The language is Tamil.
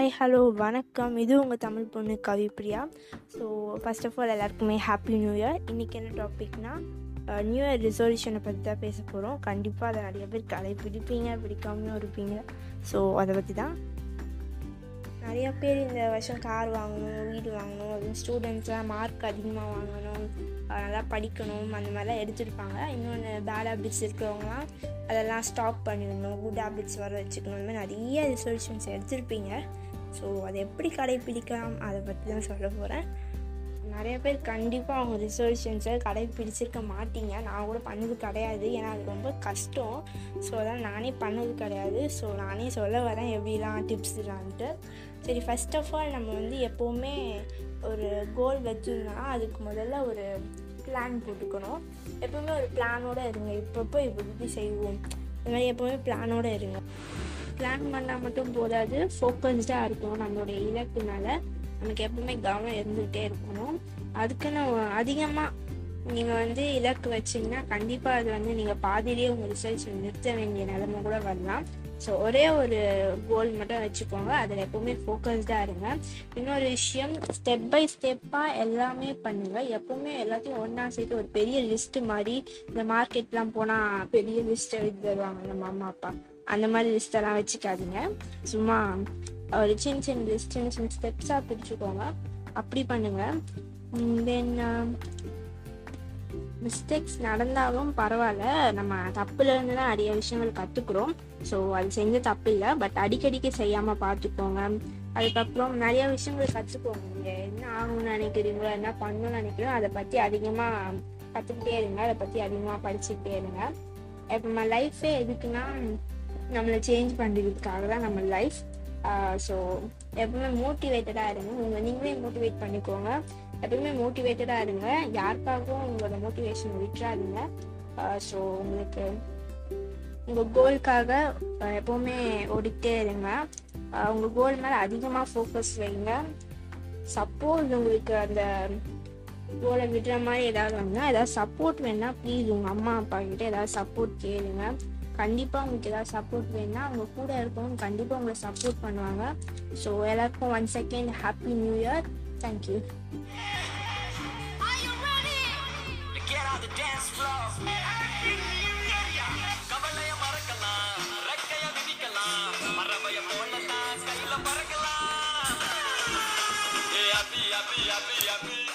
ஹாய் ஹலோ வணக்கம். இது உங்கள் தமிழ் பொண்ணு Kavipriya so first of all எல்லாருக்குமே ஹாப்பி நியூ இயர் இன்றைக்கி என்ன டாபிக்னா நியூ இயர் ரிசல்யூஷனை பற்றி தான் பேச போகிறோம் கண்டிப்பாக அதை நிறைய பேர் கலை பிடிப்பீங்க பிடிக்காமலும் இருப்பீங்க. ஸோ அதை பற்றி தான் நிறைய பேர் இந்த வருஷம் கார் வாங்கணும் வீடு வாங்கணும் அதுவும் ஸ்டூடெண்ட்ஸ்லாம் மார்க் அதிகமாக வாங்கணும் நல்லா படிக்கணும் அந்த மாதிரிலாம் எடுத்துருப்பாங்க. இன்னொன்று பேட் ஹேபிட்ஸ் இருக்கிறவங்களாம் அதெல்லாம் ஸ்டாப் பண்ணிடணும் குட் ஹேபிட்ஸ் வர வச்சுக்கணும். இந்த மாதிரி நிறைய ரிசல்யூஷன்ஸ் எடுத்திருப்பீங்க. ஸோ அதை எப்படி கடைப்பிடிக்கலாம் அதை பற்றி தான் சொல்ல போகிறேன் நிறைய பேர் கண்டிப்பாக அவங்க ரிசர்வேஷன்ஸை கடைப்பிடிச்சிருக்க மாட்டீங்க. நான் கூட பண்ணது கிடையாது. ஏன்னா அது ரொம்ப கஷ்டம். ஸோ அதான் நானே பண்ணது கிடையாது. ஸோ நானே சொல்ல வரேன் எப்படிலாம் டிப்ஸ்லான்ட்டு சரி ஃபஸ்ட் ஆஃப் ஆல் நம்ம வந்து எப்போவுமே ஒரு கோல் வச்சுருந்தோம்னா அதுக்கு முதல்ல ஒரு பிளான் போட்டுக்கணும். எப்போவுமே ஒரு பிளானோடு இருங்க. இப்பப்போ இப்படி இப்படி செய்வோம். இந்த மாதிரி எப்போவுமே பிளானோடு இருங்க. பிளான் பண்ணால் மட்டும் போதாது. ஃபோக்கஸ்டாக இருக்கணும் நம்மளுடைய இலக்கு மேலே நமக்கு எப்பவுமே கவனம் இருந்துகிட்டே இருக்கணும். அதுக்குன்னு அதிகமாக நீங்கள் வந்து இலக்கு வச்சிங்கன்னா கண்டிப்பாக அது வந்து நீங்கள் பாதியிலேயே உங்கள் ரிசர்ச் நிறுத்த வேண்டிய நிலைமை கூட வரலாம். ஸோ ஒரே ஒரு கோல் மட்டும் வச்சுக்கோங்க. அதில் எப்போவுமே ஃபோக்கஸ்டாக இருங்க. இன்னொரு விஷயம் ஸ்டெப் பை ஸ்டெப்பாக எல்லாமே பண்ணுங்கள் எப்போவுமே எல்லாத்தையும் ஒன்றா சேர்த்து ஒரு பெரிய லிஸ்ட்டு மாதிரி இந்த மார்க்கெட்லாம் போனால் பெரிய லிஸ்ட் எழுதி தருவாங்க நம்ம அம்மா அப்பா. அந்த மாதிரி லிஸ்டெல்லாம் வச்சுக்காதீங்க. சும்மா ஒரு சின்ன சின்ன லிஸ்ட் சின்ன சின்ன ஸ்டெப்ஸாக பிரிச்சுக்கோங்க. அப்படி பண்ணுங்கள் தென் மிஸ்டேக்ஸ் நடந்தாலும் பரவாயில்ல. நம்ம தப்புலேருந்து தான் நிறைய விஷயங்கள் கற்றுக்குறோம் ஸோ அது செஞ்ச தப்பு இல்லை. பட் அடிக்கடிக்கு செய்யாமல் பார்த்துக்கோங்க அதுக்கப்புறம் நிறைய விஷயங்கள் கற்றுக்கோங்க நீங்கள் என்ன ஆகணும்னு நினைக்கிறீங்களோ என்ன பண்ணணும்னு நினைக்கிறோம் அதை பற்றி அதிகமாக கற்றுக்கிட்டே இருங்க. அதை பற்றி அதிகமாக படிச்சுக்கிட்டே இருங்க. இப்போ நம்ம லைஃபே எதுக்குன்னா நம்மளை சேஞ்ச் பண்ணுறதுக்காக தான் நம்ம லைஃப் ஸோ எப்பவுமே மோட்டிவேட்டடாக இருங்க. உங்கள் நீங்களே மோட்டிவேட் பண்ணிக்கோங்க. எப்பவுமே மோட்டிவேட்டடாக இருங்க. யாருக்காகவும் உங்களோட மோட்டிவேஷன் விட்டுறாதீங்க. ஸோ உங்களுக்கு உங்கள் கோலுக்காக எப்போவுமே ஓடிக்கிட்டே இருங்க. உங்கள் கோல் மேலே அதிகமாக ஃபோக்கஸ் வைங்க. சப்போஸ் உங்களுக்கு அந்த கோலை விடுற மாதிரி ஏதாவது வாங்க ஏதாவது சப்போர்ட் வேணால் ப்ளீஸ் உங்கள் அம்மா அப்பா கிட்ட ஏதாவது சப்போர்ட் கேளுங்க. கண்டிப்பாக உங்களுக்கு ஏதாவது சப்போர்ட் வேணும்னா அவங்க கூட இருக்கவங்க கண்டிப்பாக உங்களை சப்போர்ட் பண்ணுவாங்க. ஸோ எல்லாருக்கும் one second happy new year thank you Get happy happy happy happy